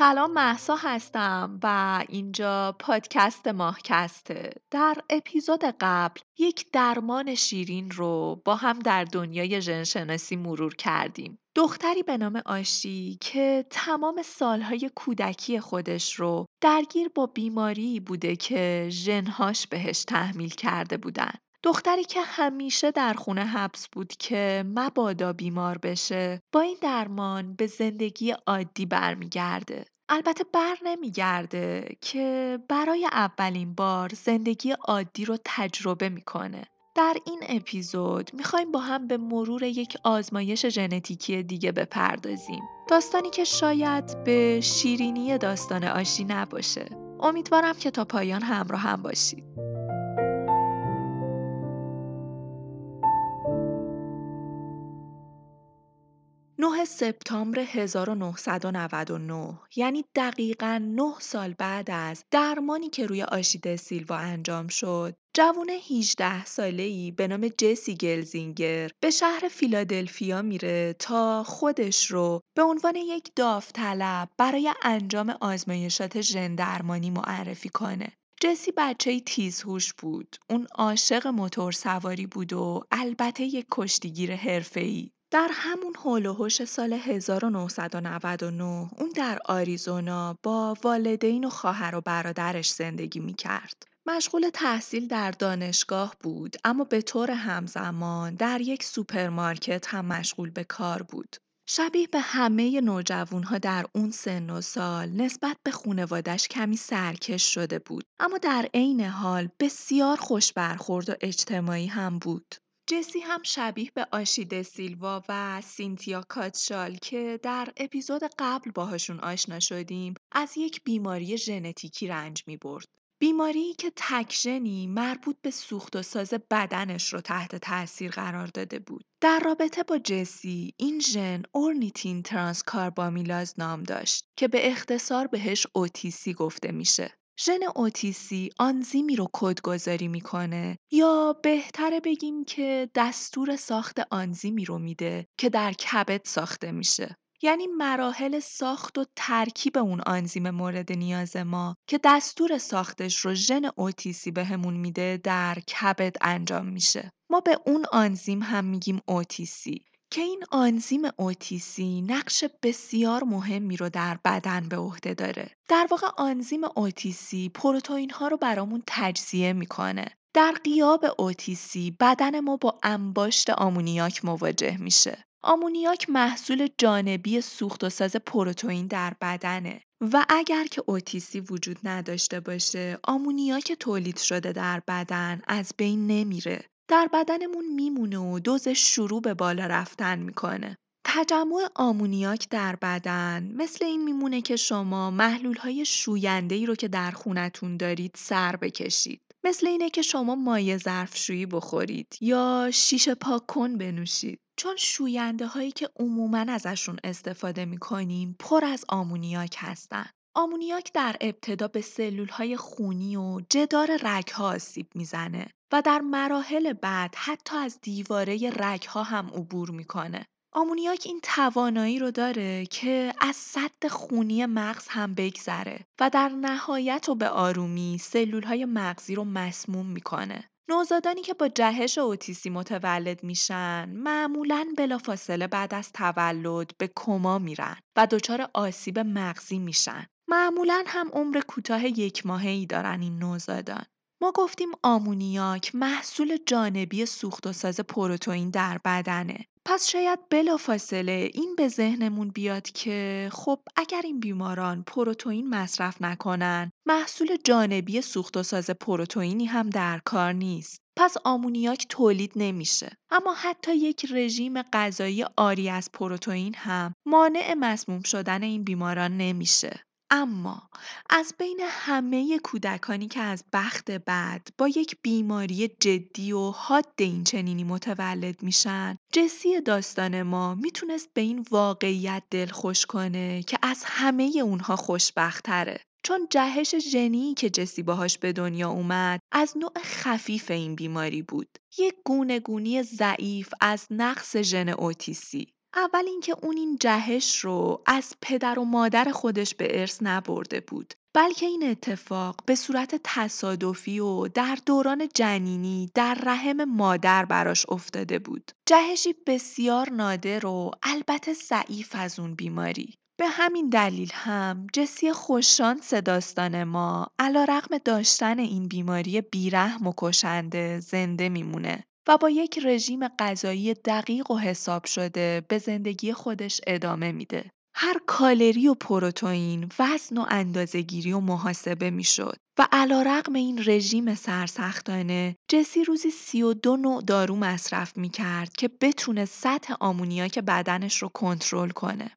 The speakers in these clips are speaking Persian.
سلام محسا هستم و اینجا پادکست ماهکسته. در اپیزود قبل یک درمان شیرین رو با هم در دنیای ژنشناسی مرور کردیم. دختری به نام آشی که تمام سالهای کودکی خودش رو درگیر با بیماری بوده که ژنهاش بهش تحمیل کرده بودن. دختری که همیشه در خونه حبس بود که مبادا بیمار بشه با این درمان به زندگی عادی برمیگرده. البته بر نمیگرده که برای اولین بار زندگی عادی رو تجربه می‌کنه. در این اپیزود می‌خوایم با هم به مرور یک آزمایش ژنتیکی دیگه بپردازیم. داستانی که شاید به شیرینی داستان آشی نباشه. امیدوارم که تا پایان همراه هم باشید. 9 سپتامبر 1999 یعنی دقیقا 9 سال بعد از درمانی که روی آشید سیلوا انجام شد جوون 18 ساله‌ای به نام جسی گلزینگر به شهر فیلادلفیا میره تا خودش رو به عنوان یک داوطلب برای انجام آزمایشات ژن درمانی معرفی کنه. جسی بچه تیزهوش بود. اون عاشق موتور سواری بود و البته یک کشتیگیر حرفه‌ای. در همون حول و حوش سال 1999 اون در آریزونا با والدین و خواهر و برادرش زندگی می کرد. مشغول تحصیل در دانشگاه بود اما به طور همزمان در یک سوپرمارکت هم مشغول به کار بود. شبیه به همه نوجوانها در اون سن و سال نسبت به خونوادش کمی سرکش شده بود اما در عین حال بسیار خوش برخورد و اجتماعی هم بود. جسی هم شبیه به آشی دسیلوا و سینتیا کاتشال که در اپیزود قبل باهاشون آشنا شدیم از یک بیماری ژنتیکی رنج می برد. بیماری که تک ژنی مربوط به سوخت و ساز بدنش رو تحت تاثیر قرار داده بود. در رابطه با جسی این ژن اورنیتین ترانسکاربامیلاز نام داشت که به اختصار بهش OTC گفته میشه. ژن OTC آنزیمی رو کدگذاری می‌کنه یا بهتره بگیم که دستور ساخت آنزیمی رو میده که در کبد ساخته میشه. یعنی مراحل ساخت و ترکیب اون آنزیم مورد نیاز ما که دستور ساختش رو ژن OTC بهمون میده در کبد انجام میشه. ما به اون آنزیم هم میگیم OTC که این آنزیم اوتیسی نقش بسیار مهمی رو در بدن به عهده داره. در واقع آنزیم اوتیسی پروتئین ها رو برامون تجزیه می‌کنه. در قیاب اوتیسی بدن ما با انباشت آمونیاک مواجه میشه. آمونیاک محصول جانبی سوخت و ساز پروتئین در بدنه و اگر که اوتیسی وجود نداشته باشه آمونیاک تولید شده در بدن از بین نمیره در بدنمون میمونه و دوزش شروع به بالا رفتن می‌کنه. تجمع آمونیاک در بدن مثل این میمونه که شما محلول های شوینده ای رو که در خونتون دارید سر بکشید. مثل اینه که شما مایع ظرفشویی بخورید یا شیشه پاک کن بنوشید. چون شوینده هایی که عموما ازشون استفاده می‌کنیم پر از آمونیاک هستن. آمونیاک در ابتدا به سلول های خونی و جدار ها آسیب می‌زنه و در مراحل بعد حتی از دیواره ها هم عبور می‌کنه. آمونیاک این توانایی رو داره که از صد خونی مغز هم بگذره و در نهایت و به آرومی سلول های مغزی رو مسموم می‌کنه. نوزادانی که با جهش اوتیسی متولد میشن معمولا بلافاصله بعد از تولد به کما میرن و دچار آسیب مغزی میشن. معمولا هم عمر کوتاه یک ای دارن این نوزادان. ما گفتیم آمونیاک محصول جانبی سوخت و ساز پروتئین در بدنه. پس شاید بلافاصله این به ذهنمون بیاد که خب اگر این بیماران پروتئین مصرف نکنن محصول جانبی سوخت و ساز پروتئینی هم در کار نیست. پس آمونیاک تولید نمیشه. اما حتی یک رژیم غذایی آری از پروتئین هم مانع مسموم شدن این بیماران نمیشه. اما از بین همه کودکانی که از بخت بعد با یک بیماری جدی و حاد این چنینی متولد میشن جسی داستان ما می‌تونست به این واقعیت دلخوش کنه که از همه اونها خوشبختره. چون جهش ژنی که جسی باهاش به دنیا اومد از نوع خفیف این بیماری بود. یک گونه گونی ضعیف از نقص ژن اوتیسی. اول اینکه اون این جهش رو از پدر و مادر خودش به ارث نبرده بود بلکه این اتفاق به صورت تصادفی و در دوران جنینی در رحم مادر براش افتاده بود. جهشی بسیار نادر و البته ضعیف از اون بیماری. به همین دلیل هم جسی خوششانس داستان ما علا رقم داشتن این بیماری بیرحم و کشنده زنده میمونه و با یک رژیم غذایی دقیق و حساب شده به زندگی خودش ادامه میده. هر کالری و پروتئین وزن و اندازهگیری و محاسبه می‌شد و علا رقم این رژیم سرسختانه جسی روزی 32 نوع دارو مصرف می کرد که بتونه سطح آمونیاک بدنش رو کنترل کنه.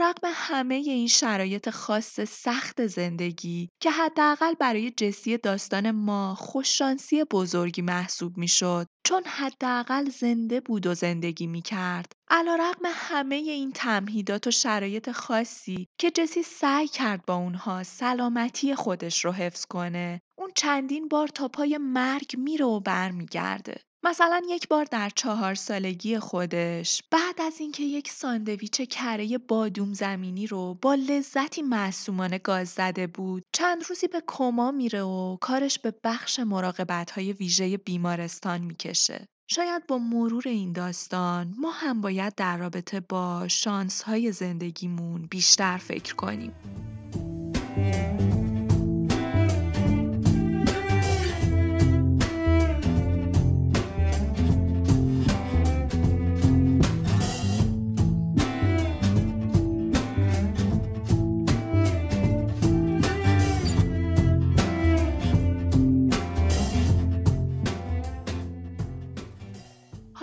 رقم همه این شرایط خاص سخت زندگی که حداقل برای جسی داستان ما خوششانسی بزرگی محسوب می‌شد چون حداقل زنده بود و زندگی می کرد. رقم همه این تمهیدات و شرایط خاصی که جسی سعی کرد با اونها سلامتی خودش رو حفظ کنه اون چندین بار تا پای مرگ میره و برمیگرده. مثلا یک بار در چهار سالگی خودش بعد از اینکه یک ساندویچ کره بادوم زمینی رو با لذتی معصومانه گاز زده بود چند روزی به کما میره و کارش به بخش مراقبت های ویژه بیمارستان می‌کشه. شاید با مرور این داستان ما هم باید در رابطه با شانس های زندگیمون بیشتر فکر کنیم.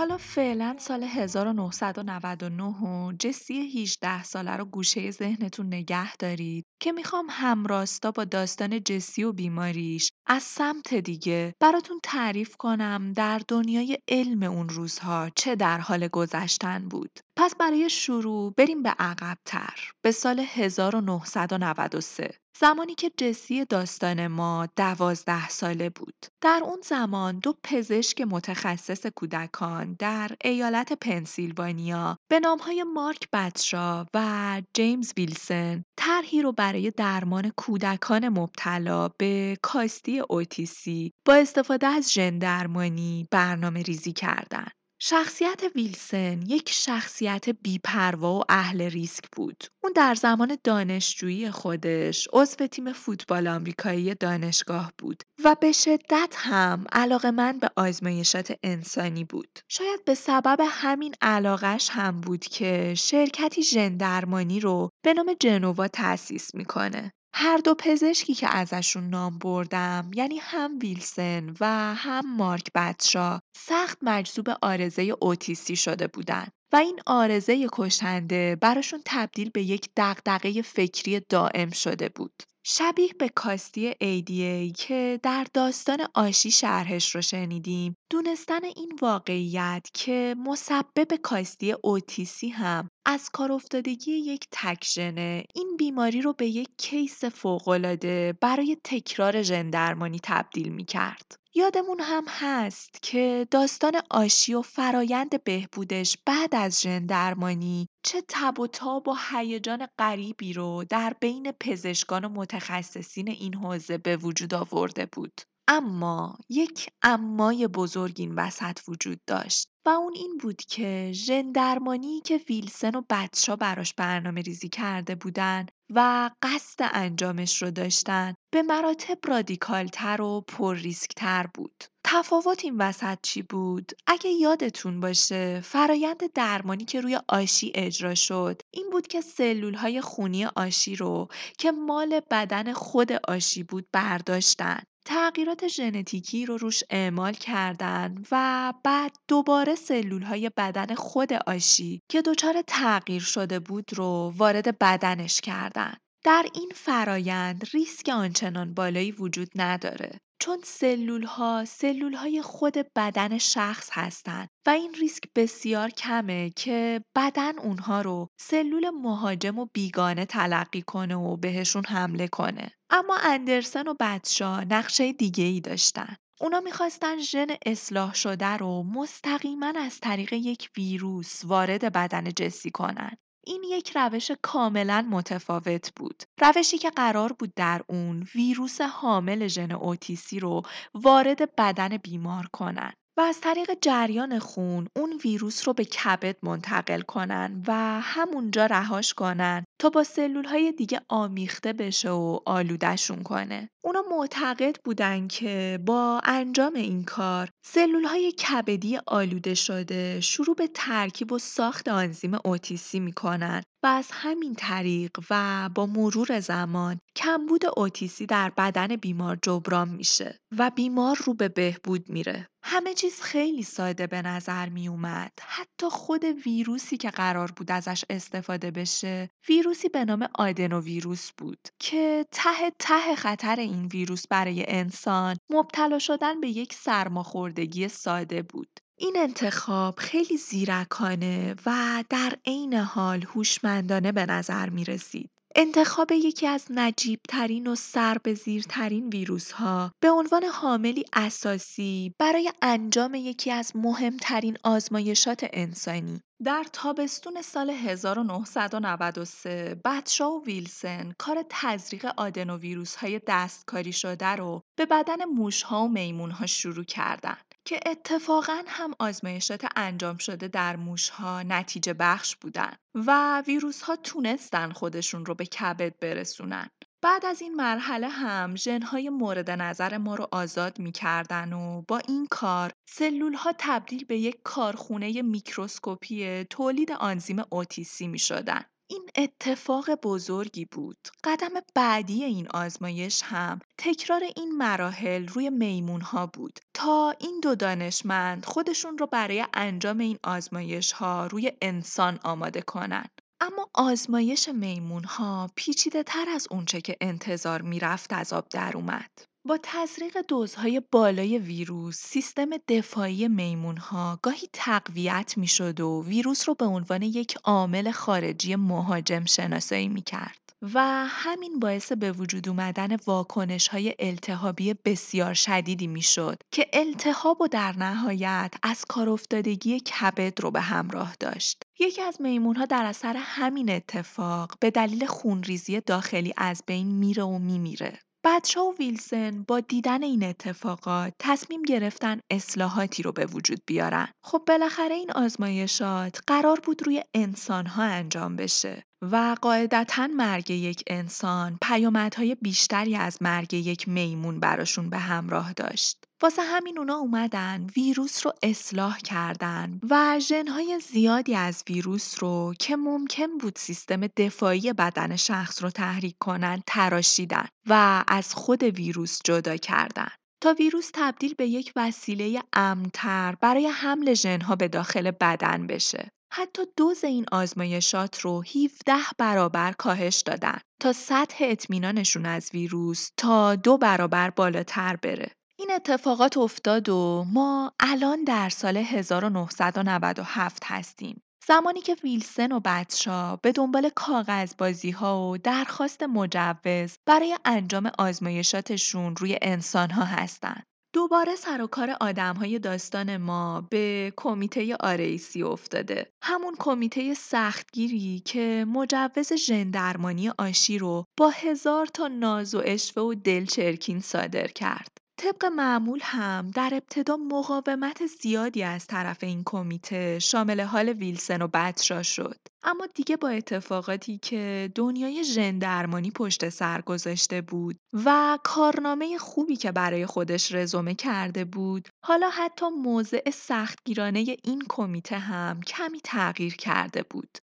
فعلا سال 1999 و جسی 18 ساله رو گوشه ذهنتون نگه دارید که می‌خوام همراستا با داستان جسی و بیماریش از سمت دیگه براتون تعریف کنم در دنیای علم اون روزها چه در حال گذشتن بود. پس برای شروع بریم به عقبتر به سال 1993 زمانی که جسی داستان ما دوازده ساله بود. در اون زمان دو پزشک متخصص کودکان در ایالت پنسیلوانیا به نامهای مارک بطشا و جیمز ویلسن طرحی رو برای درمان کودکان مبتلا به کاستی اوتیسی با استفاده از ژن درمانی برنامه ریزی کردند. شخصیت ویلسن یک شخصیت بیپروا و اهل ریسک بود. اون در زمان دانشجویی خودش عضو تیم فوتبال آمریکایی دانشگاه بود و به شدت هم علاقه من به آزمایشات انسانی بود. شاید به سبب همین علاقش هم بود که شرکتی ژندرمانی رو به نام جنوا تأسیس می‌کنه. هر دو پزشکی که ازشون نام بردم یعنی هم ویلسن و هم مارک بطشا سخت مجذوب آرزه اوتیسی شده بودن و این آرزه کشنده براشون تبدیل به یک دغدغه فکری دائم شده بود. شبیه به کاستی ADA که در داستان آشی شرحش رو شنیدیم دونستن این واقعیت که مسبب کاستی اوتیسی هم از کار افتادگی یک تکژنه این بیماری رو به یک کیس فوقالعاده برای تکرار ژندرمانی تبدیل می کرد. یادمون هم هست که داستان آشی و فرایند بهبودش بعد از ژندرمانی چه تب و تاب و هیجان غریبی رو در بین پزشکان و متخصصین این حوزه به وجود آورده بود. اما یک امای بزرگ این وسط وجود داشت و اون این بود که ژندرمانی که ویلسن و بچا براش برنامه ریزی کرده بودن و قصد انجامش رو داشتن به مراتب رادیکالتر و پر ریسکتر بود. تفاوت این وسط چی بود؟ اگه یادتون باشه فرایند درمانی که روی آشی اجرا شد این بود که سلول های خونی آشی رو که مال بدن خود آشی بود برداشتن تغییرات ژنتیکی رو روش اعمال کردن و بعد دوباره سلول های بدن خود آشی که دچار تغییر شده بود رو وارد بدنش کردن. در این فرایند ریسک آنچنان بالایی وجود نداره چون سلول ها سلول های خود بدن شخص هستند و این ریسک بسیار کمه که بدن اونها رو سلول مهاجم و بیگانه تلقی کنه و بهشون حمله کنه. اما اندرسن و بدشا نقشه دیگه ای داشتن. اونا می‌خواستن ژن اصلاح شده رو مستقیما از طریق یک ویروس وارد بدن جسی کنن. این یک روش کاملا متفاوت بود. روشی که قرار بود در اون ویروس حامل ژن اوتیسی رو وارد بدن بیمار کنن. و از طریق جریان خون اون ویروس رو به کبد منتقل کنن و همونجا رهاش کنن تا با سلول های دیگه آمیخته بشه و آلودشون کنه. اونا معتقد بودن که با انجام این کار سلول های کبدی آلوده شده شروع به ترکیب و ساخت آنزیم اوتیسی می‌کنن و از همین طریق و با مرور زمان کمبود اوتیسی در بدن بیمار جبران میشه و بیمار رو به بهبود میره. همه چیز خیلی ساده به نظر می اومد. حتی خود ویروسی که قرار بود ازش استفاده بشه، ویروسی به نام آدنو ویروس بود که ته ته خطر این ویروس برای انسان مبتلا شدن به یک سرماخوردگی ساده بود. این انتخاب خیلی زیرکانه و در عین حال هوشمندانه به نظر می رسید. انتخاب یکی از نجیبترین و سربزیرترین ویروس ها به عنوان حاملی اساسی برای انجام یکی از مهمترین آزمایشات انسانی در تابستون سال 1993 بچا و ویلسن کار تزریق آدنوویروس های دستکاری شده رو به بدن موشها و میمونها شروع کردند. که اتفاقا هم آزمایشات انجام شده در موشها نتیجه بخش بودن و ویروس ها تونستن خودشون رو به کبد برسونن. بعد از این مرحله هم ژنهای مورد نظر ما رو آزاد می‌کردن و با این کار سلول ها تبدیل به یک کارخونه میکروسکوپی تولید آنزیم اوتیسی می شدن. این اتفاق بزرگی بود. قدم بعدی این آزمایش هم تکرار این مراحل روی میمون ها بود تا این دو دانشمند خودشون رو برای انجام این آزمایش ها روی انسان آماده کنند. اما آزمایش میمون ها پیچیده تر از اونچه که انتظار می‌رفت از آب در اومد. با تزریق دوزهای بالای ویروس، سیستم دفاعی میمونها گاهی تقویت می‌شد و ویروس رو به عنوان یک عامل خارجی مهاجم شناسایی می‌کرد. و همین باعث به وجود اومدن واکنش های التهابی بسیار شدیدی می‌شد که التهاب و در نهایت از کار افتادگی کبد رو به همراه داشت. یکی از میمون ها در اثر همین اتفاق به دلیل خونریزی داخلی از بین میره و میمیره. بچه و ویلسن با دیدن این اتفاقات تصمیم گرفتن اصلاحاتی رو به وجود بیارن. خب بالاخره این آزمایشات قرار بود روی ها انجام بشه و قاعدتا مرگ یک انسان پیامدهای بیشتری از مرگ یک میمون براشون به همراه داشت. واسه همین اونا اومدن ویروس رو اصلاح کردن و ژنهای زیادی از ویروس رو که ممکن بود سیستم دفاعی بدن شخص رو تحریک کنن تراشیدن و از خود ویروس جدا کردن. تا ویروس تبدیل به یک وسیله امنتر برای حمل ژنها به داخل بدن بشه. حتی دوز این آزمایشات رو 17 برابر کاهش دادن تا سطح اطمینانشون از ویروس تا دو برابر بالاتر بره. این اتفاقات افتاد و ما الان در سال 1997 هستیم. زمانی که ویلسن و بچا به دنبال کاغذ بازی ها و درخواست مجوز برای انجام آزمایشاتشون روی انسان ها هستند. دوباره سر و کار آدم های داستان ما به کمیته آریسی افتاده. همون کمیته سختگیری که مجوز ژندرمانی آشی رو با هزار تا ناز و اشوه و دلچرکین صادر کرد. طبق معمول هم در ابتدا مقاومت زیادی از طرف این کمیته شامل حال ویلسن و بچرا شد. اما دیگه با اتفاقاتی که دنیای ژندرمانی پشت سر گذاشته بود و کارنامه خوبی که برای خودش رزومه کرده بود حالا حتی موضع سختگیرانه این کمیته هم کمی تغییر کرده بود.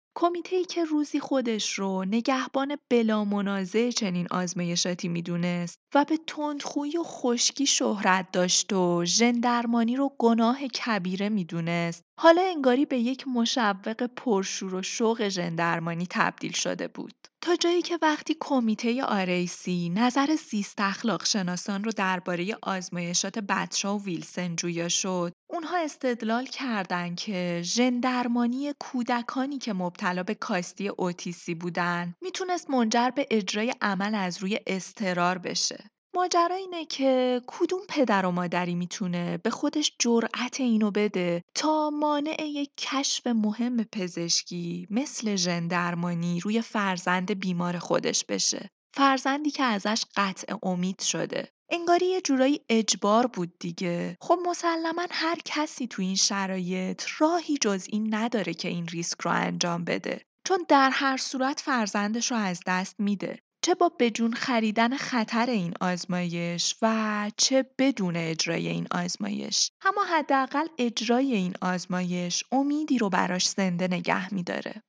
ای که روزی خودش رو نگهبان بلا منازع چنین آزمایشاتی می‌دونست و به تندخویی و خشکی شهرت داشت و ژندرمانی رو گناه کبیره می‌دونست. حالا انگاری به یک مشوق پرشور و شوق ژندرمانی تبدیل شده بود. تا جایی که وقتی کمیته آریسی نظر زیست اخلاق شناسان رو درباره آزمایشات بچا و ویلسن جویا شد اونها استدلال کردند که ژندرمانی کودکانی که مبتلا به کاستی اوتیسی بودن می‌تونست منجر به اجرای عمل از روی استرار بشه. ماجرا اینه که کدوم پدر و مادری می‌تونه به خودش جرأت اینو بده تا مانع یک کشف مهم پزشکی مثل ژن درمانی روی فرزند بیمار خودش بشه. فرزندی که ازش قطع امید شده. انگاری یه جورایی اجبار بود دیگه. خب مسلما هر کسی تو این شرایط راهی جز این نداره که این ریسک رو انجام بده. چون در هر صورت فرزندش رو از دست میده. چه با بجون خریدن خطر این آزمایش و چه بدون اجرای این آزمایش؟ اما حداقل اجرای این آزمایش امیدی رو براش زنده نگه میداره.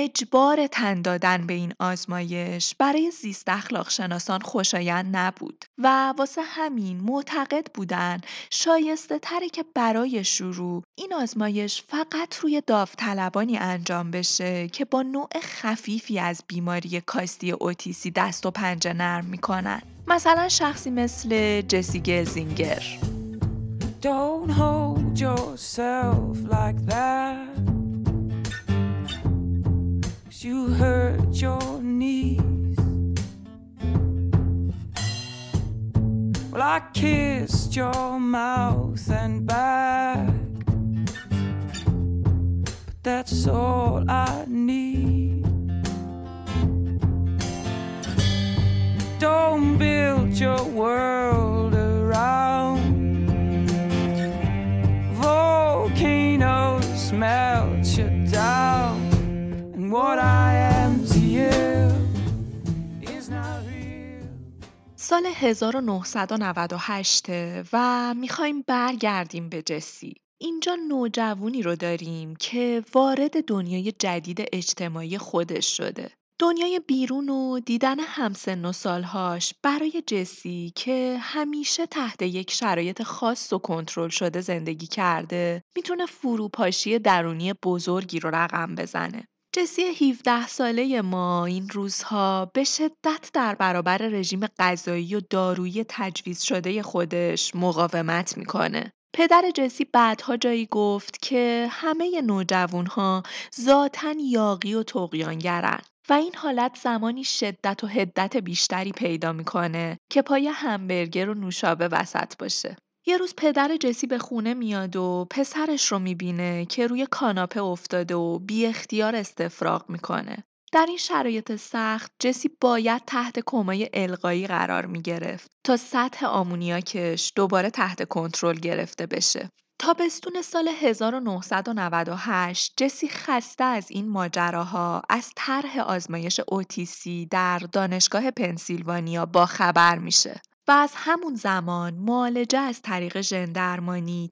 اجبار تن دادن به این آزمایش برای زیست اخلاق شناسان خوشایند نبود و واسه همین معتقد بودن شایسته تره که برای شروع این آزمایش فقط روی داوطلبانی انجام بشه که با نوع خفیفی از بیماری کاستی اوتیسی دست و پنجه نرم می‌کنن. مثلا شخصی مثل جسی گلزینگر. Don't hold yourself like that. You hurt your knees. Well, I kissed your mouth and back, but that's all I need. Don't build your world around volcanoes melt you down. سال 1998 و می‌خوایم برگردیم به جسی. اینجا نوجوونی رو داریم که وارد دنیای جدید اجتماعی خودش شده. دنیای بیرون و دیدن همسن و سالهاش برای جسی که همیشه تحت یک شرایط خاص و کنترل شده زندگی کرده می‌تونه فروپاشی درونی بزرگی رو رقم بزنه. جسی 17 ساله ما این روزها به شدت در برابر رژیم غذایی و دارویی تجویز شده خودش مقاومت می‌کنه. پدر جسی بعدها جایی گفت که همه نوجوانها ذاتا یاقی و تقیانگرن و این حالت زمانی شدت و هدت بیشتری پیدا می‌کنه که پای همبرگر و نوشابه وسط باشه. یه روز پدر جسی به خونه میاد و پسرش رو می‌بینه که روی کاناپه افتاده و بی اختیار استفراغ می‌کنه. در این شرایط سخت جسی باید تحت کمای القایی قرار می گرفت تا سطح آمونیاکش دوباره تحت کنترل گرفته بشه. تابستون سال 1998 جسی خسته از این ماجراها از طرح آزمایش اوتیسی در دانشگاه پنسیلوانیا با خبر میشه. و از همون زمان معالجه از طریق ژن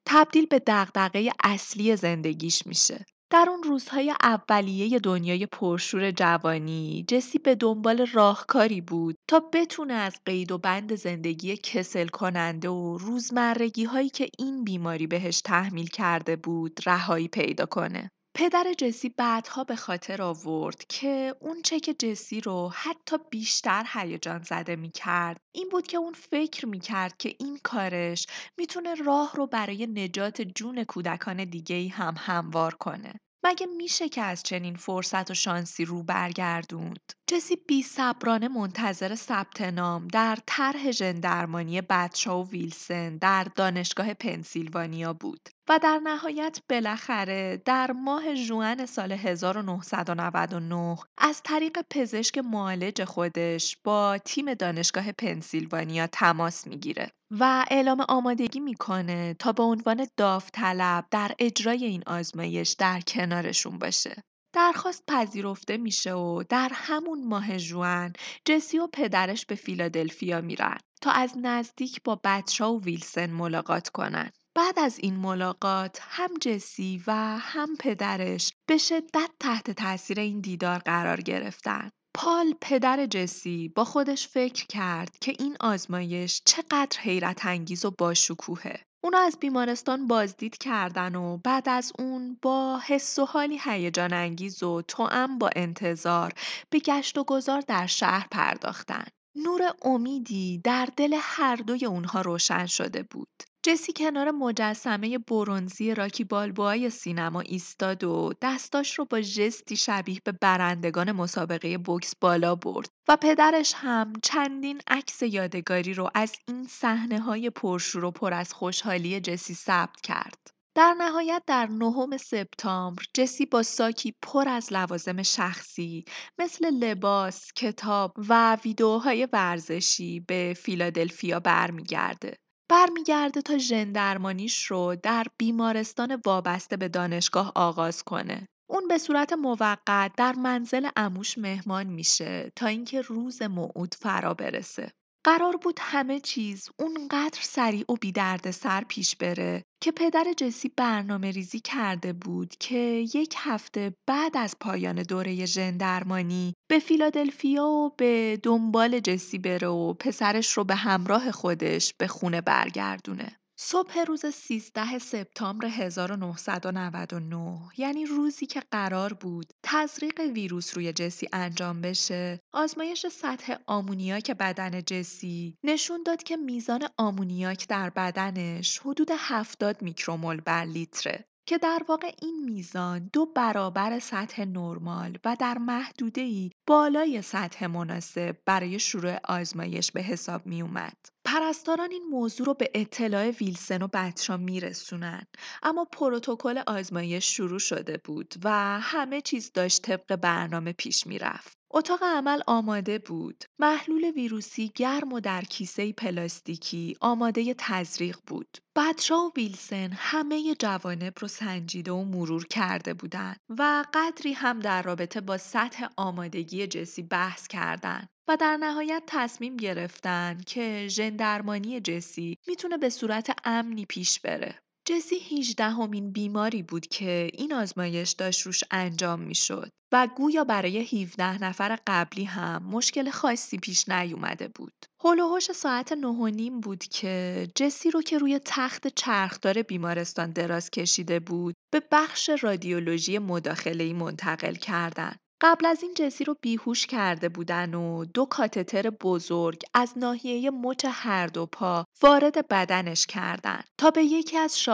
تبدیل به دغدغه اصلی زندگیش میشه. در اون روزهای اولیه دنیای پرشور جوانی جسی به دنبال راهکاری بود تا بتونه از قید و بند زندگی کسل کننده و روزمرگی هایی که این بیماری بهش تحمیل کرده بود رهایی پیدا کنه. پدر جسی بعدها به خاطر آورد که اون چه که جسی رو حتی بیشتر هیجان زده می کرد این بود که اون فکر می کرد که این کارش می‌تونه راه رو برای نجات جون کودکان دیگه هم هموار کنه. مگه میشه که از چنین فرصت و شانسی رو برگردوند؟ جسی بی صبرانه منتظر ثبت نام در طرح ژن درمانی بچا و ویلسن در دانشگاه پنسیلوانیا بود و در نهایت بالاخره در ماه ژوئن سال 1999 از طریق پزشک معالج خودش با تیم دانشگاه پنسیلوانیا تماس می‌گیره و اعلام آمادگی می‌کنه تا به عنوان داوطلب در اجرای این آزمایش در کنارشون باشه. درخواست پذیرفته میشه و در همون ماه جوان جسی و پدرش به فیلادلفیا میرن تا از نزدیک با بچه و ویلسن ملاقات کنن. بعد از این ملاقات هم جسی و هم پدرش به شدت تحت تاثیر این دیدار قرار گرفتن. پال پدر جسی با خودش فکر کرد که این آزمایش چقدر حیرت انگیز و باشکوهه. اونا از بیمارستان بازدید کردن و بعد از اون با حس و حالی هیجان انگیز و توأم با انتظار به گشت و گذار در شهر پرداختن. نور امیدی در دل هر دوی اونها روشن شده بود. جسی کنار مجسمه برونزی راکی بالبوهای سینما ایستاد و دستاش رو با ژستی شبیه به برندگان مسابقه بوکس بالا برد و پدرش هم چندین عکس یادگاری رو از این صحنه های پرشور و پر از خوشحالی جسی ثبت کرد. در نهایت در نهم سپتامبر جسی با ساکی پر از لوازم شخصی مثل لباس، کتاب و ویدیوهای ورزشی به فیلادلفیا برمیگرده. برمیگرده تا ژندرمانیش رو در بیمارستان وابسته به دانشگاه آغاز کنه. اون به صورت موقت در منزل اموش مهمان میشه تا اینکه روز موعود فرا برسه. قرار بود همه چیز اونقدر سریع و بی سر پیش بره که پدر جسی برنامه ریزی کرده بود که یک هفته بعد از پایان دوره ژندرمانی به فیلادلفیا و به دنبال جسی بره و پسرش رو به همراه خودش به خونه برگردونه. صبح روز 13 سپتامبر 1999 یعنی روزی که قرار بود تزریق ویروس روی جسی انجام بشه آزمایش سطح آمونیاک بدن جسی نشون داد که میزان آمونیاک در بدنش حدود 70 میکرومول بر لیتره. که در واقع این میزان دو برابر سطح نرمال و در محدوده ای بالای سطح مناسب برای شروع آزمایش به حساب می اومد. پرستاران این موضوع رو به اطلاع ویلسن و بچه میرسونن اما پروتکل آزمایش شروع شده بود و همه چیز داشت طبق برنامه پیش می‌رفت. اتاق عمل آماده بود. محلول ویروسی گرم و در کیسه پلاستیکی آماده تزریق بود. بچه و ویلسن همه جوانب رو سنجیده و مرور کرده بودند و قدری هم در رابطه با سطح آمادگی جسی بحث کردند. و در نهایت تصمیم گرفتن که ژندرمانی جسی می‌تونه به صورت امنی پیش بره. جسی 18 همین بیماری بود که این آزمایش داشت روش انجام می‌شد و گویا برای 17 نفر قبلی هم مشکل خاصی پیش نیومده بود. هلوهوش ساعت نه و نیم بود که جسی رو که روی تخت چرخدار بیمارستان دراز کشیده بود به بخش رادیولوژی مداخله‌ای منتقل کردند. قبل از این جسی رو بیهوش کرده بودن و دو کاتتر بزرگ از ناحیه مچ هر دو پا وارد بدنش کردن تا به یکی از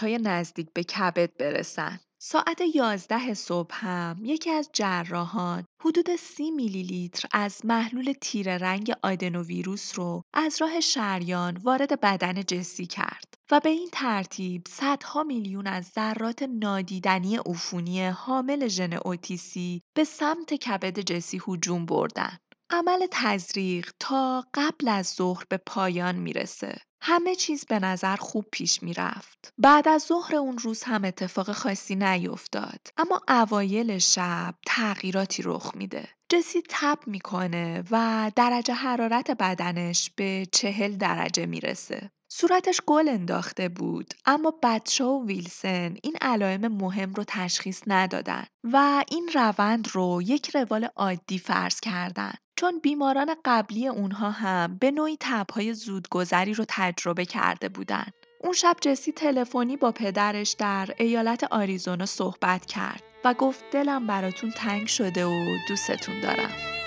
های نزدیک به کبد برسن. ساعت 11 صبح هم یکی از جراحان حدود 30 میلی لیتر از محلول تیره رنگ آدنوویروس رو از راه شریان وارد بدن جسی کرد و به این ترتیب صدها میلیون از ذرات نادیدنی عفونی حامل ژن اوتیسی به سمت کبد جسی هجوم بردن. عمل تزریق تا قبل از ظهر به پایان می‌رسه. همه چیز به نظر خوب پیش می‌رفت. بعد از ظهر اون روز هم اتفاق خاصی نیفتاد. اما اوایل شب تغییراتی رخ میده. جسی تب می‌کنه و درجه حرارت بدنش به چهل درجه می‌رسه. صورتش گل انداخته بود اما بچه و ویلسن این علائم مهم رو تشخیص ندادن و این روند رو یک روال عادی فرض کردن چون بیماران قبلی اونها هم به نوعی تبهای زودگذری رو تجربه کرده بودند. اون شب جسی تلفنی با پدرش در ایالت آریزونا صحبت کرد و گفت دلم براتون تنگ شده و دوستتون دارم.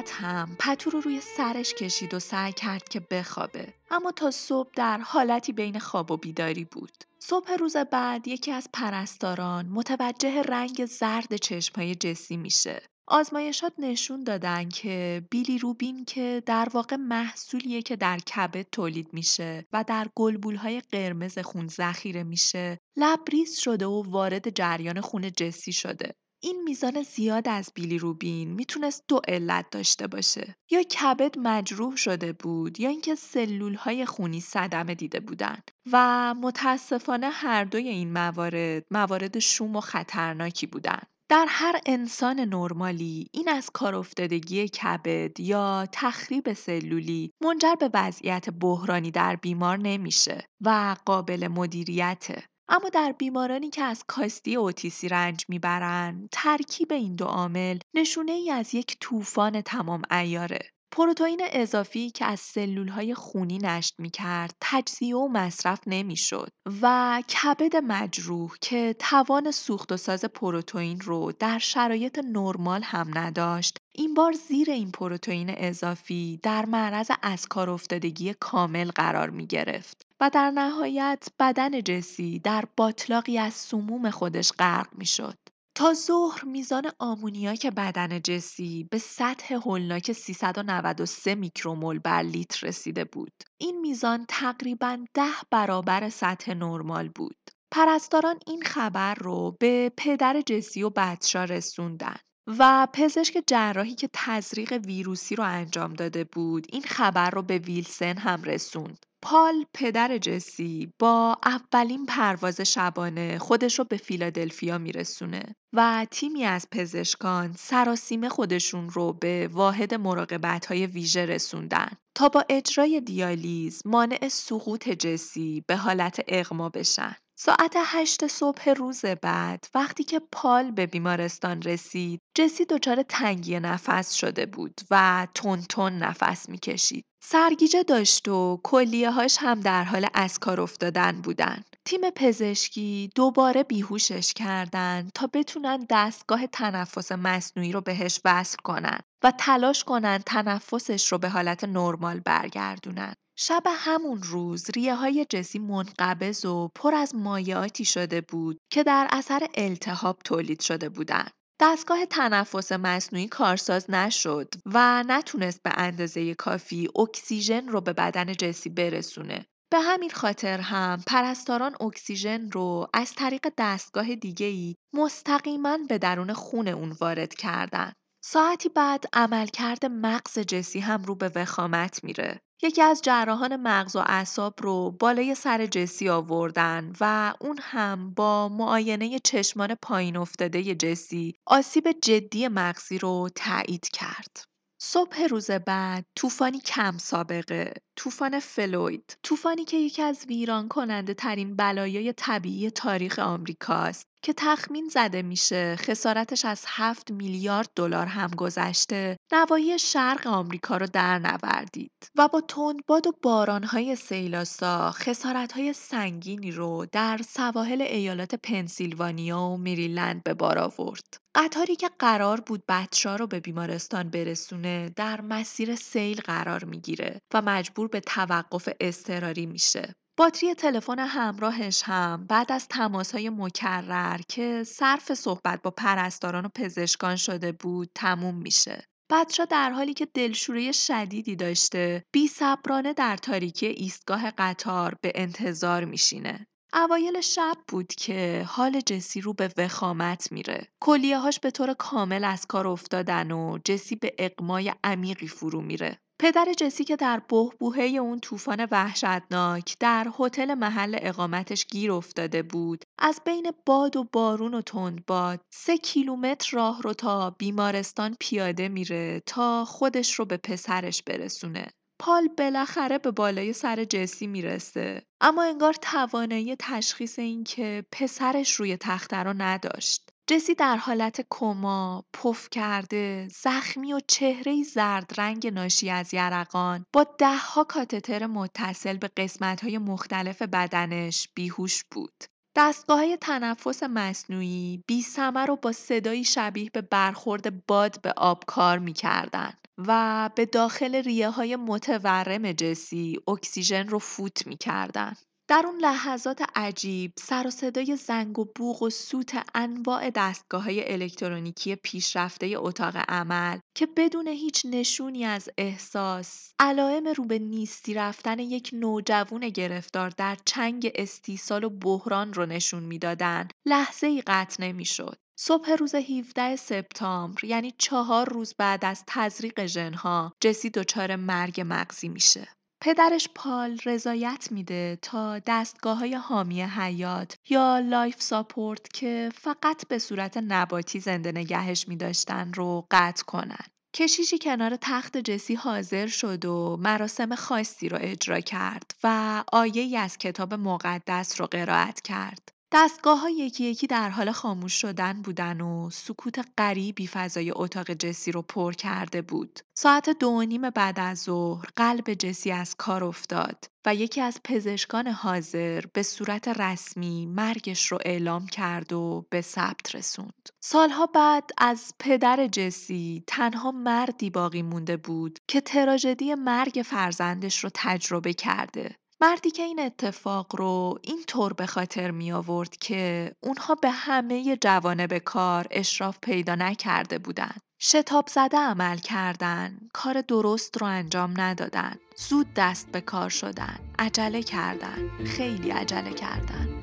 بعد هم پتو رو روی سرش کشید و سعی کرد که بخوابه. اما تا صبح در حالتی بین خواب و بیداری بود. صبح روز بعد یکی از پرستاران متوجه رنگ زرد چشمهای جسی میشه. آزمایشات نشون دادن که بیلی روبین که در واقع محصولیه که در کبد تولید میشه و در گلبولهای قرمز خون ذخیره میشه لبریز شده و وارد جریان خون جسی شده. این میزان زیاد از بیلیروبین می‌تونست دو علت داشته باشه. یا کبد مجروح شده بود یا اینکه سلول های خونی صدمه دیده بودن. و متاسفانه هر دوی این موارد موارد شوم و خطرناکی بودن. در هر انسان نرمالی این از کار افتادگی کبد یا تخریب سلولی منجر به وضعیت بحرانی در بیمار نمیشه و قابل مدیریته. اما در بیمارانی که از کاستی اوتیسی رنج می‌برند ترکیب این دو عامل نشونه ای از یک طوفان تمام ایاره پروتئین اضافی که از های خونی نشت می‌کرد تجزیه و مصرف نمی‌شد و کبد مجروح که توان سوخت و ساز پروتئین رو در شرایط نرمال هم نداشت این بار زیر این پروتئین اضافی در معرض از کار افتادگی کامل قرار می گرفت و در نهایت بدن جسی در باطلاقی از سموم خودش غرق می شد. تا ظهر میزان آمونیاک بدن جسی به سطح هولناک 393 میکرومول بر لیتر رسیده بود. این میزان تقریبا ده برابر سطح نرمال بود. پرستاران این خبر رو به پدر جسی و بچه رسوندن. و پزشک جراحی که تزریق ویروسی رو انجام داده بود این خبر رو به ویلسن هم رسوند. پال پدر جسی با اولین پرواز شبانه خودش رو به فیلادلفیا میرسونه و تیمی از پزشکان سراسیمه خودشون رو به واحد مراقبت های ویژه رسوندن تا با اجرای دیالیز مانع سقوط جسی به حالت اغما بشن. ساعت هشت صبح روز بعد وقتی که پال به بیمارستان رسید جسی دچار تنگی نفس شده بود و تون تون نفس می‌کشید. سرگیجه داشت و کلیه هاش هم در حال از کار افتادن بودن. تیم پزشکی دوباره بیهوشش کردن تا بتونن دستگاه تنفس مصنوعی رو بهش وصل کنن و تلاش کنن تنفسش رو به حالت نرمال برگردونن. شب همون روز ریه های جسی منقبض و پر از مایعاتی شده بود که در اثر التهاب تولید شده بودند. دستگاه تنفس مصنوعی کارساز نشد و نتونست به اندازه کافی اکسیژن رو به بدن جسی برسونه. به همین خاطر هم پرستاران اکسیژن رو از طریق دستگاه دیگه‌ای مستقیما به درون خون اون وارد کردن. ساعتی بعد عملکرد مغز جسی هم رو به وخامت میره. یکی از جراحان مغز و اعصاب رو بالای سر جسی آوردن و اون هم با معاینه چشمان پایین افتاده جسی آسیب جدی مغزی رو تایید کرد. صبح روز بعد طوفانی کم سابقه طوفان فلوید طوفانی که یکی از ویران کننده ترین بلایای طبیعی تاریخ آمریکاست که تخمین زده میشه. خسارتش از 7 میلیارد دلار هم گذشته. نواحی شرق آمریکا رو در نوردید. و با تندباد و بارانهای سیلاسا خسارتهای سنگینی رو در سواحل ایالات پنسیلوانیا و مریلند به بار آورد. قطاری که قرار بود بچه رو به بیمارستان برسونه در مسیر سیل قرار می‌گیره و مجبور به توقف اضطراری میشه. باتری تلفن همراهش هم بعد از تماسهای مکرر که صرف صحبت با پرستاران و پزشکان شده بود تموم میشه. بچه در حالی که دلشوره شدیدی داشته بی صبرانه در تاریکی ایستگاه قطار به انتظار میشینه. اوایل شب بود که حال جسی رو به وخامت میره. کلیه هاش به طور کامل از کار افتادن و جسی به اقمای عمیقی فرو میره. پدر جسی که در بهبوهه اون طوفان وحشتناک در هتل محل اقامتش گیر افتاده بود از بین باد و بارون و تند باد سه کیلومتر راه رو تا بیمارستان پیاده میره تا خودش رو به پسرش برسونه. پال بالاخره به بالای سر جسی می‌رسه. اما انگار توانایی تشخیص این که پسرش روی تخته رو نداشت. جسی در حالت کما، پف کرده، زخمی و چهره زرد رنگ ناشی از یرقان با دهها کاتتر متصل به قسمت‌های مختلف بدنش بیهوش بود. دستگاه تنفس مصنوعی بی رو با صدایی شبیه به برخورد باد به آب کار می‌کردن و به داخل ریه های متورم جسی اکسیژن رو فوت می‌کردن. در اون لحظات عجیب سر و صدای زنگ و بوغ و سوت انواع دستگاه های الکترونیکی پیشرفته اتاق عمل که بدون هیچ نشونی از احساس علائم رو به نیستی رفتن یک نوجوان گرفتار در چنگ استیصال و بحران رو نشون می‌دادن لحظه ای قطع نمی‌شد صبح روز 17 سپتامبر یعنی چهار روز بعد از تزریق ژنها جسی دچار مرگ مغزی میشه. پدرش پال رضایت میده تا دستگاه های حامی حیات یا life support که فقط به صورت نباتی زنده نگهش میداشتن رو قطع کنن. کشیشی کنار تخت جسی حاضر شد و مراسم خاصی رو اجرا کرد و آیه از کتاب مقدس رو قرائت کرد. دستگاه ها یکی یکی در حال خاموش شدن بودن و سکوت غریبی فضای اتاق جسی رو پر کرده بود. ساعت دو نیم بعد از ظهر قلب جسی از کار افتاد و یکی از پزشکان حاضر به صورت رسمی مرگش رو اعلام کرد و به ثبت رسوند. سالها بعد از پدر جسی تنها مردی باقی مونده بود که تراژدی مرگ فرزندش رو تجربه کرده. مردی که این اتفاق رو طور به خاطر می آورد که اونها به همه جوانب کار اشراف پیدا نکرده بودند. شتاب زده عمل کردن، کار درست رو انجام ندادن، زود دست به کار شدن، عجله کردن، خیلی عجله کردن.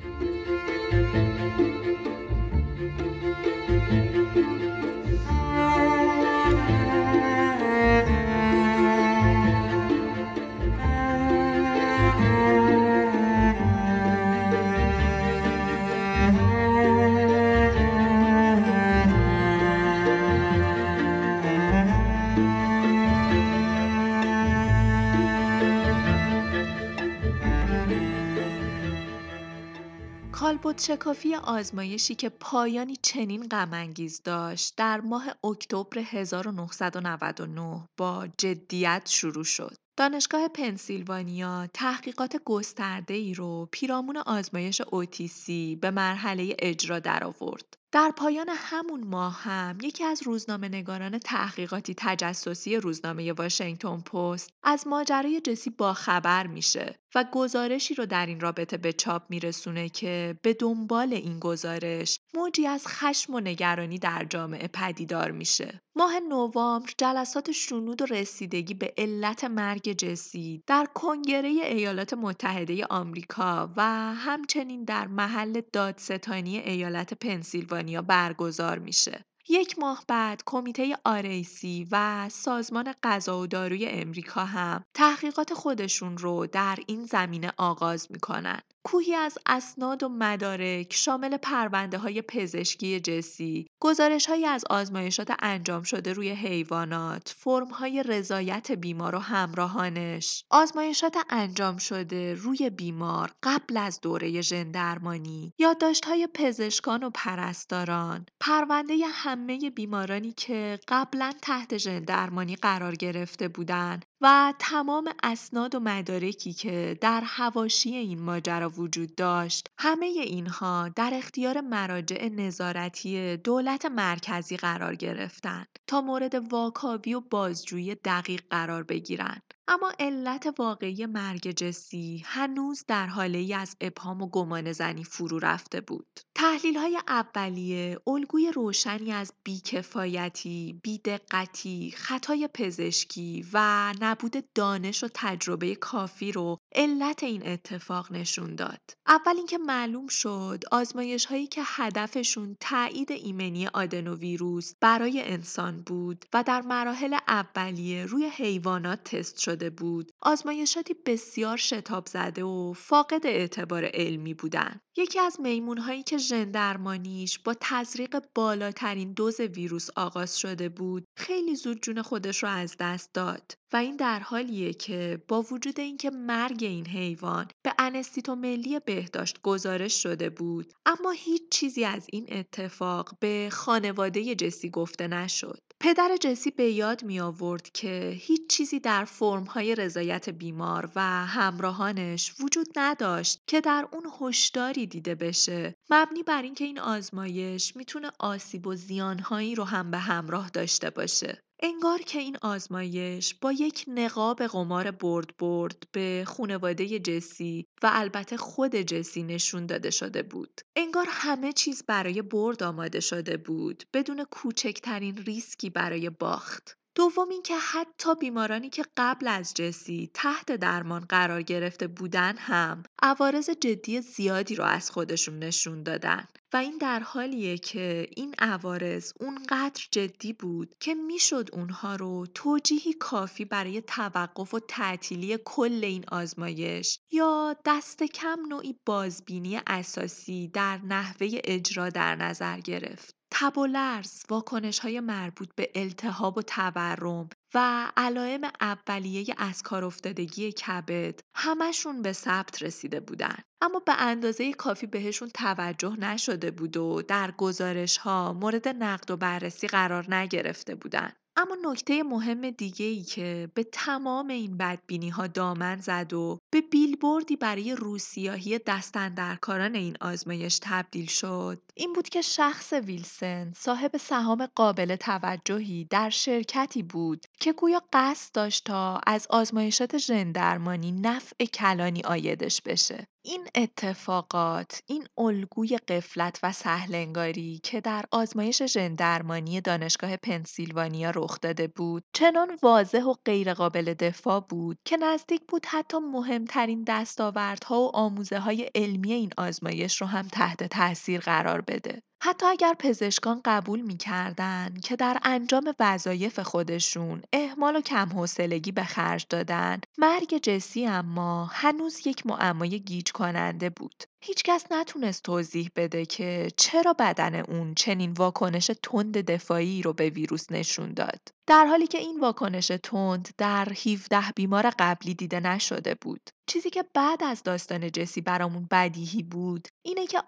شکافی آزمایشی که پایانی چنین غمانگیز داشت در ماه اکتبر 1999 با جدیت شروع شد. دانشگاه پنسیلوانیا تحقیقات گسترده ای رو پیرامون آزمایش اوتیسی به مرحله اجرا درآورد. در پایان همون ماه هم یکی از روزنامه نگاران تحقیقاتی تجسسی روزنامه واشنگتن پست از ماجرای جسی با خبر میشه و گزارشی رو در این رابطه به چاپ میرسونه که به دنبال این گزارش موجی از خشم و نگرانی در جامعه پدیدار میشه. ماه نوامبر جلسات شنود و رسیدگی به علت مرگ جسی در کنگره ایالات متحده آمریکا و همچنین در محل دادستانی ایالت پنسیلوانیا برگزار میشه. یک ماه بعد کمیته آریسی و سازمان غذا و داروی امریکا هم تحقیقات خودشون رو در این زمینه آغاز می‌کنن. کوهی از اسناد و مدارک شامل پرونده های پزشکی جسی، گزارش های از آزمایشات انجام شده روی حیوانات، فرم های رضایت بیمار و همراهانش، آزمایشات انجام شده روی بیمار قبل از دوره ژندرمانی، یادداشت های پزشکان و پرستاران، پرونده همه بیمارانی که قبلا تحت ژندرمانی قرار گرفته بودند و تمام اسناد و مدارکی که در حواشی این ماجرا وجود داشت همه اینها در اختیار مراجع نظارتی دولت مرکزی قرار گرفتند تا مورد واکاوی و بازجویی دقیق قرار بگیرند. اما علت واقعی مرگ جسی هنوز در حاله ای از ابهام و گمان زنی فرو رفته بود. تحلیل های اولیه الگوی روشنی از بیکفایتی، بیدقتی، خطای پزشکی و نبود دانش و تجربه کافی رو علت این اتفاق نشون داد. اول اینکه معلوم شد آزمایش هایی که هدفشون تایید ایمنی آدنوویروس برای انسان بود و در مراحل اولیه روی حیوانات تست شده بود آزمایشاتی بسیار شتاب زده و فاقد اعتبار علمی بودند. یکی از میمون هایی که ژندرمانیش با تزریق بالاترین دوز ویروس آغاز شده بود خیلی زود جون خودش رو از دست داد و این در حالیه که با وجود اینکه مرگ این حیوان به انستیتو ملی بهداشت گزارش شده بود اما هیچ چیزی از این اتفاق به خانواده جسی گفته نشد پدر جسی به یاد می آورد که هیچ چیزی در فرم های رضایت بیمار و همراهانش وجود نداشت که در اون هشداری دیده بشه. مبنی بر اینکه این آزمایش می‌تونه آسیب و زیانهایی رو هم به همراه داشته باشه. انگار که این آزمایش با یک نقاب قمار برد برد به خونواده جسی و البته خود جسی نشون داده شده بود. انگار همه چیز برای برد آماده شده بود بدون کوچکترین ریسکی برای باخت. دوم اینکه حتی بیمارانی که قبل از جسی تحت درمان قرار گرفته بودن هم عوارض جدی زیادی رو از خودشون نشون دادن و این در حالیه که این عوارض اونقدر جدی بود که می‌شد اونها رو توجیهی کافی برای توقف و تعطیلی کل این آزمایش یا دست کم نوعی بازبینی اساسی در نحوه اجرا در نظر گرفت. تب و لرز، های مربوط به التهاب و تورم و علائم اولیه از کار افتادگی کبد همشون به ثبت رسیده بودن. اما به اندازه کافی بهشون توجه نشده بود و در گزارش ها مورد نقد و بررسی قرار نگرفته بودن. اما نکته مهم دیگه ای که به تمام این بدبینی ها دامن زد و به بیلبوردی برای روسیاهی دستندرکاران این آزمایش تبدیل شد این بود که شخص ویلسن صاحب سهام قابل توجهی در شرکتی بود که گویا قصد داشت تا از آزمایشات ژندرمانی نفع کلانی آیدش بشه. این اتفاقات، این الگوی قفلت و سهلنگاری که در آزمایش ژندرمانی دانشگاه پنسیلوانیا رخ داده بود، چنان واضح و غیرقابل دفاع بود که نزدیک بود حتی مهمترین دستاوردها و آموزه های علمی این آزمایش رو هم تحت تاثیر قرار بده. حتی اگر پزشکان قبول می‌کردن که در انجام وظایف خودشون اهمال و کم حوصلگی به خرج دادن مرگ جسی اما هنوز یک معمای گیج کننده بود. هیچکس نتونست توضیح بده که چرا بدن اون چنین واکنش تند دفاعی رو به ویروس نشون داد. در حالی که این واکنش تند در 17 بیمار قبلی دیده نشده بود. چیزی که بعد از داستان جسی برامون بدیهی بود اینه که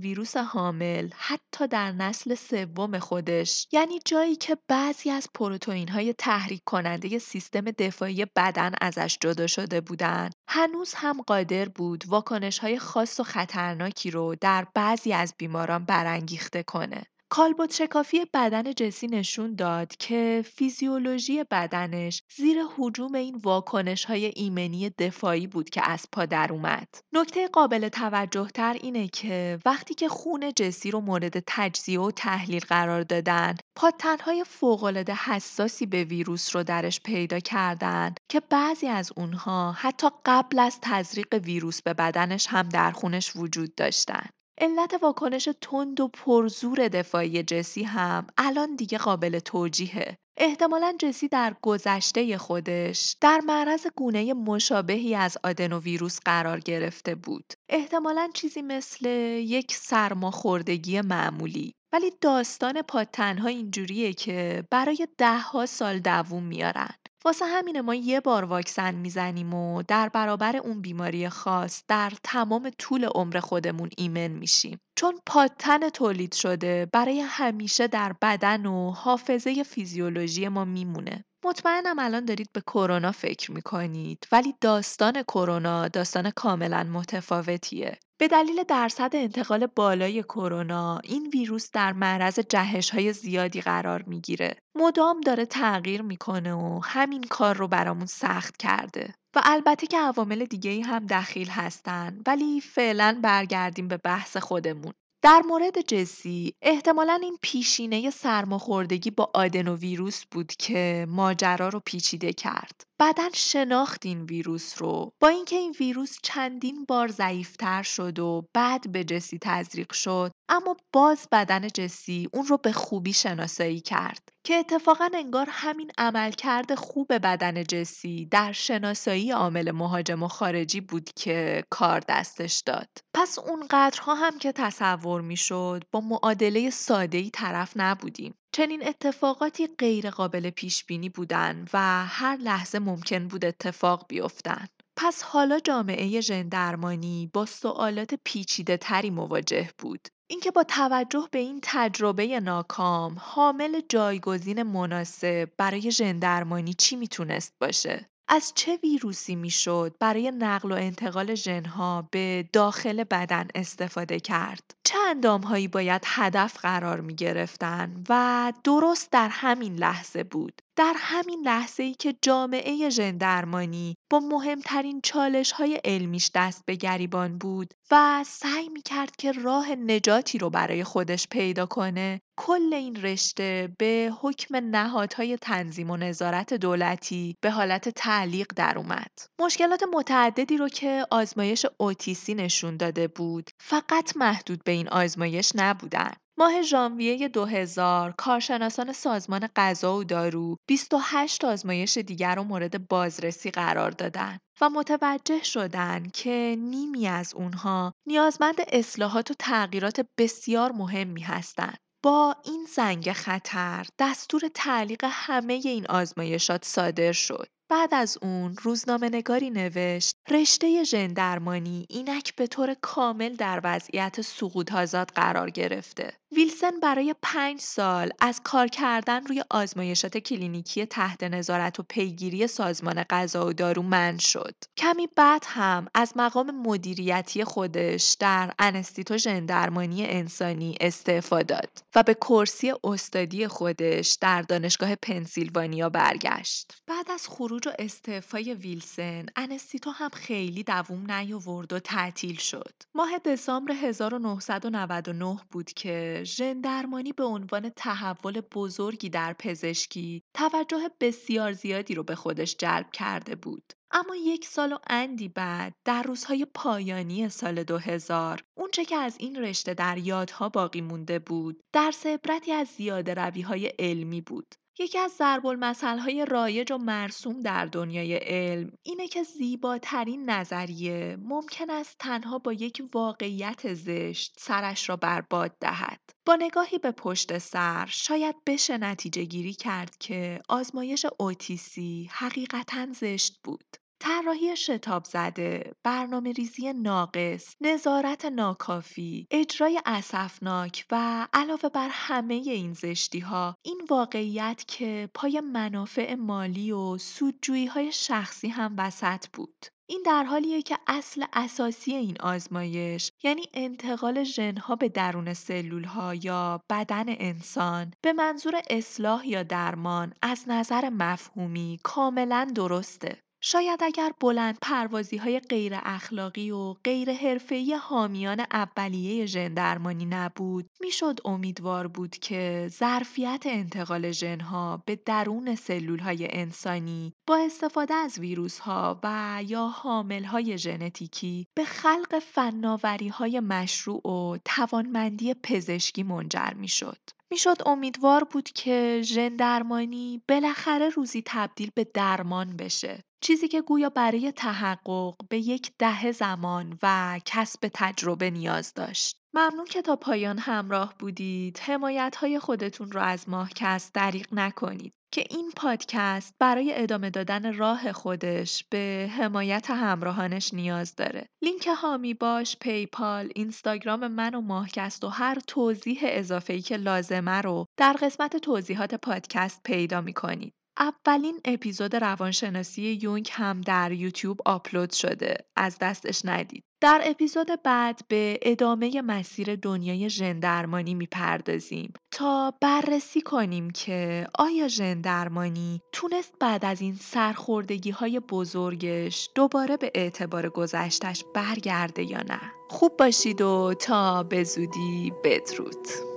ویروس حامل حتی در نسل سوم خودش یعنی جایی که بعضی از پروتئین های تحریک کننده سیستم دفاعی بدن ازش جدا شده بودن هنوز هم قادر بود واکنش های خاص و خطرناکی رو در بعضی از بیماران برانگیخته کنه. کالبد شکافی بدن جسی نشون داد که فیزیولوژی بدنش زیر حجوم این واکنش های ایمنی دفاعی بود که از پا در اومد. نکته قابل توجه تر اینه که وقتی که خون جسی رو مورد تجزیه و تحلیل قرار دادن پادتنهای فوقالعاده حساسی به ویروس رو درش پیدا کردن که بعضی از اونها حتی قبل از تزریق ویروس به بدنش هم در خونش وجود داشتن. علت واکنش تند و پرزور دفاعی جسی هم الان دیگه قابل توجیهه. احتمالا جسی در گذشته خودش در معرض گونه مشابهی از آدنوویروس قرار گرفته بود. احتمالا چیزی مثل یک سرماخوردگی معمولی. ولی داستان پادتنها اینجوریه که برای دهها سال دووم میارن. واسه همینه ما یه بار واکسن می‌زنیم و در برابر اون بیماری خاص در تمام طول عمر خودمون ایمن میشیم. چون پادتن تولید شده برای همیشه در بدن و حافظه فیزیولوژی ما میمونه. مطمئنم الان دارید به کرونا فکر می‌کنید ولی داستان کرونا داستان کاملا متفاوتیه. به دلیل درصد انتقال بالای کرونا این ویروس در معرض جهش های زیادی قرار می‌گیره. مدام داره تغییر می‌کنه و همین کار رو برامون سخت کرده. و البته که عوامل دیگه ای هم دخیل هستن ولی فعلا برگردیم به بحث خودمون. در مورد جسی احتمالا این پیشینه سرماخوردگی با آدنوویروس بود که ماجرا رو پیچیده کرد. بدن شناخت این ویروس رو. با اینکه این ویروس چندین بار ضعیفتر شد و بعد به جسی تزریق شد اما باز بدن جسی اون رو به خوبی شناسایی کرد که اتفاقا انگار همین عملکرد خوب بدن جسی در شناسایی عامل مهاجم و خارجی بود که کار دستش داد. پس اونقدرها هم که تصور می‌شد با معادله ساده ای طرف نبودیم. چنین اتفاقاتی غیرقابل پیش بینی بودن و هر لحظه ممکن بود اتفاق بیفتن. پس حالا جامعه ژندرمانی با سوالات پیچیده تری مواجه بود. اینکه با توجه به این تجربه ناکام حامل جایگزین مناسب برای ژندرمانی چی می‌تونست باشه؟ از چه ویروسی می‌شد برای نقل و انتقال ژنها به داخل بدن استفاده کرد؟ چه اندامهایی باید هدف قرار می گرفتن و درست در همین لحظه بود در همین لحظه ای که جامعه ژندرمانی با مهمترین چالش های علمیش دست به گریبان بود و سعی می کرد که راه نجاتی رو برای خودش پیدا کنه کل این رشته به حکم نهادهای تنظیم و نظارت دولتی به حالت تعلیق در اومد. مشکلات متعددی رو که آزمایش اوتیسی نشون داده بود فقط محدود به این آزمایش نبودن. ماه ژانویه 2000 کارشناسان سازمان غذا و دارو 28 آزمایش دیگر رو مورد بازرسی قرار دادن و متوجه شدن که نیمی از اونها نیازمند اصلاحات و تغییرات بسیار مهمی هستند. با این زنگ خطر دستور تعلیق همه این آزمایشات صادر شد. بعد از اون روزنامه نگاری نوشت رشته ژندرمانی اینک به طور کامل در وضعیت سقوط آزاد قرار گرفته. ویلسن برای پنج سال از کار کردن روی آزمایشات کلینیکی تحت نظارت و پیگیری سازمان غذا و دارو منع شد. کمی بعد هم از مقام مدیریتی خودش در انستیتو ژندرمانی انسانی استعفا داد و به کرسی استادی خودش در دانشگاه پنسیلوانیا برگشت. بعد از خروج و استعفای ویلسن، انستیتو هم خیلی دووم نیاورد و تعطیل شد. ماه دسامبر 1999 بود که ژندرمانی به عنوان تحول بزرگی در پزشکی توجه بسیار زیادی رو به خودش جلب کرده بود. اما یک سال و اندی بعد در روزهای پایانی سال 2000 اونچه که از این رشته در یادها باقی مونده بود درس عبرتی از زیاده روی های علمی بود یکی از ضرب های رایج و مرسوم در دنیای علم اینه که زیباترین نظریه ممکن است تنها با یک واقعیت زشت سرش را برباد دهد. با نگاهی به پشت سر شاید بشه نتیجه گیری کرد که آزمایش اوتیسی حقیقتا زشت بود. طراحی شتاب زده، برنامه ریزی ناقص، نظارت ناکافی، اجرای اسفناک و علاوه بر همه این زشتی ها این واقعیت که پای منافع مالی و سودجویی های شخصی هم وسط بود. این در حالیه که اصل اساسی این آزمایش یعنی انتقال ژنها به درون سلول ها یا بدن انسان به منظور اصلاح یا درمان از نظر مفهومی کاملا درسته. شاید اگر بلند پروازی های غیر اخلاقی و غیر حرفه‌ای حامیان اولیه ژندرمانی نبود، می‌شد امیدوار بود که ظرفیت انتقال ژنها به درون سلول های انسانی با استفاده از ویروس ها و یا حامل های ژنتیکی به خلق فناوری های مشروع و توانمندی پزشکی منجر می‌شد. می‌شد امیدوار بود که ژن درمانی بالاخره روزی تبدیل به درمان بشه. چیزی که گویا برای تحقق به یک دهه زمان و کسب تجربه نیاز داشت. ممنون که تا پایان همراه بودید. حمایت های خودتون رو از ماهکست دریغ نکنید. که این پادکست برای ادامه دادن راه خودش به حمایت همراهانش نیاز داره. لینک هامی باش، پیپال، اینستاگرام من و ماهکست و هر توضیح اضافه‌ای که لازمه رو در قسمت توضیحات پادکست پیدا می‌کنید. اولین اپیزود روانشناسی یونگ هم در یوتیوب آپلود شده. از دستش ندید. در اپیزود بعد به ادامه مسیر دنیای ژندرمانی می‌پردازیم تا بررسی کنیم که آیا ژندرمانی تونست بعد از این سرخوردگی های بزرگش دوباره به اعتبار گذشتش برگرده یا نه خوب باشید و تا به زودی بدرود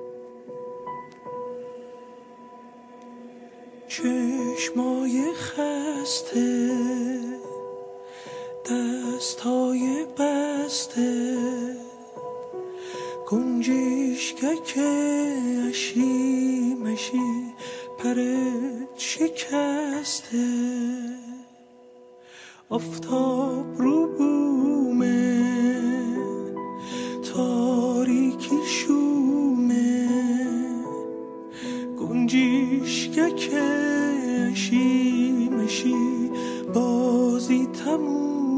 چشمای خسته دستای بسته. که اشی مشی پرت شکسته. آفتاب رو بومه تاریکی شومه. که اشی مشی بازی تموم.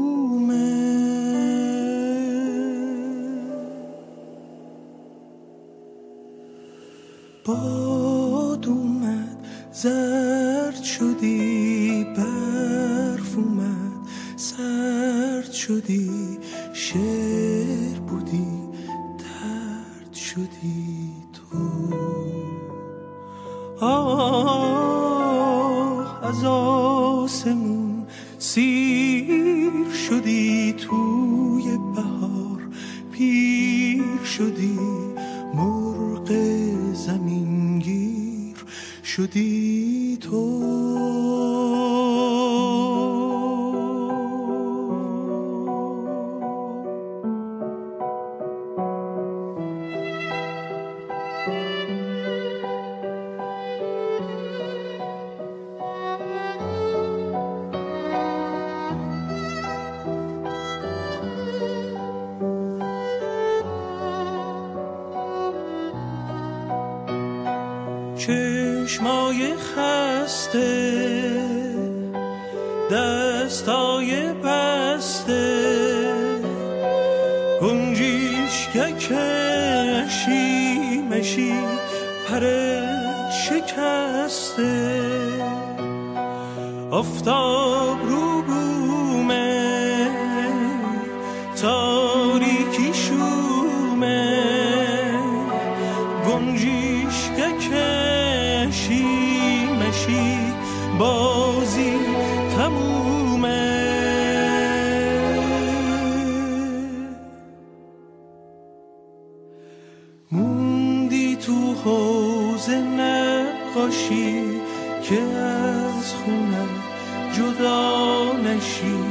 کشی مشی پر شکسته. آفتاب رو بومه تاریکی نقاشی که از خونت جدا نشی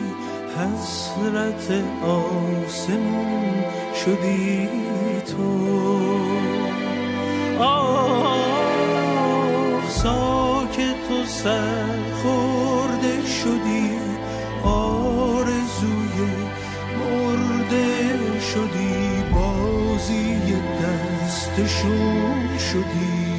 حسرت آسمون شدی تو. آه ساکت و سرخورده شدی آرزوی مرده شدی بازی دستشون شدی.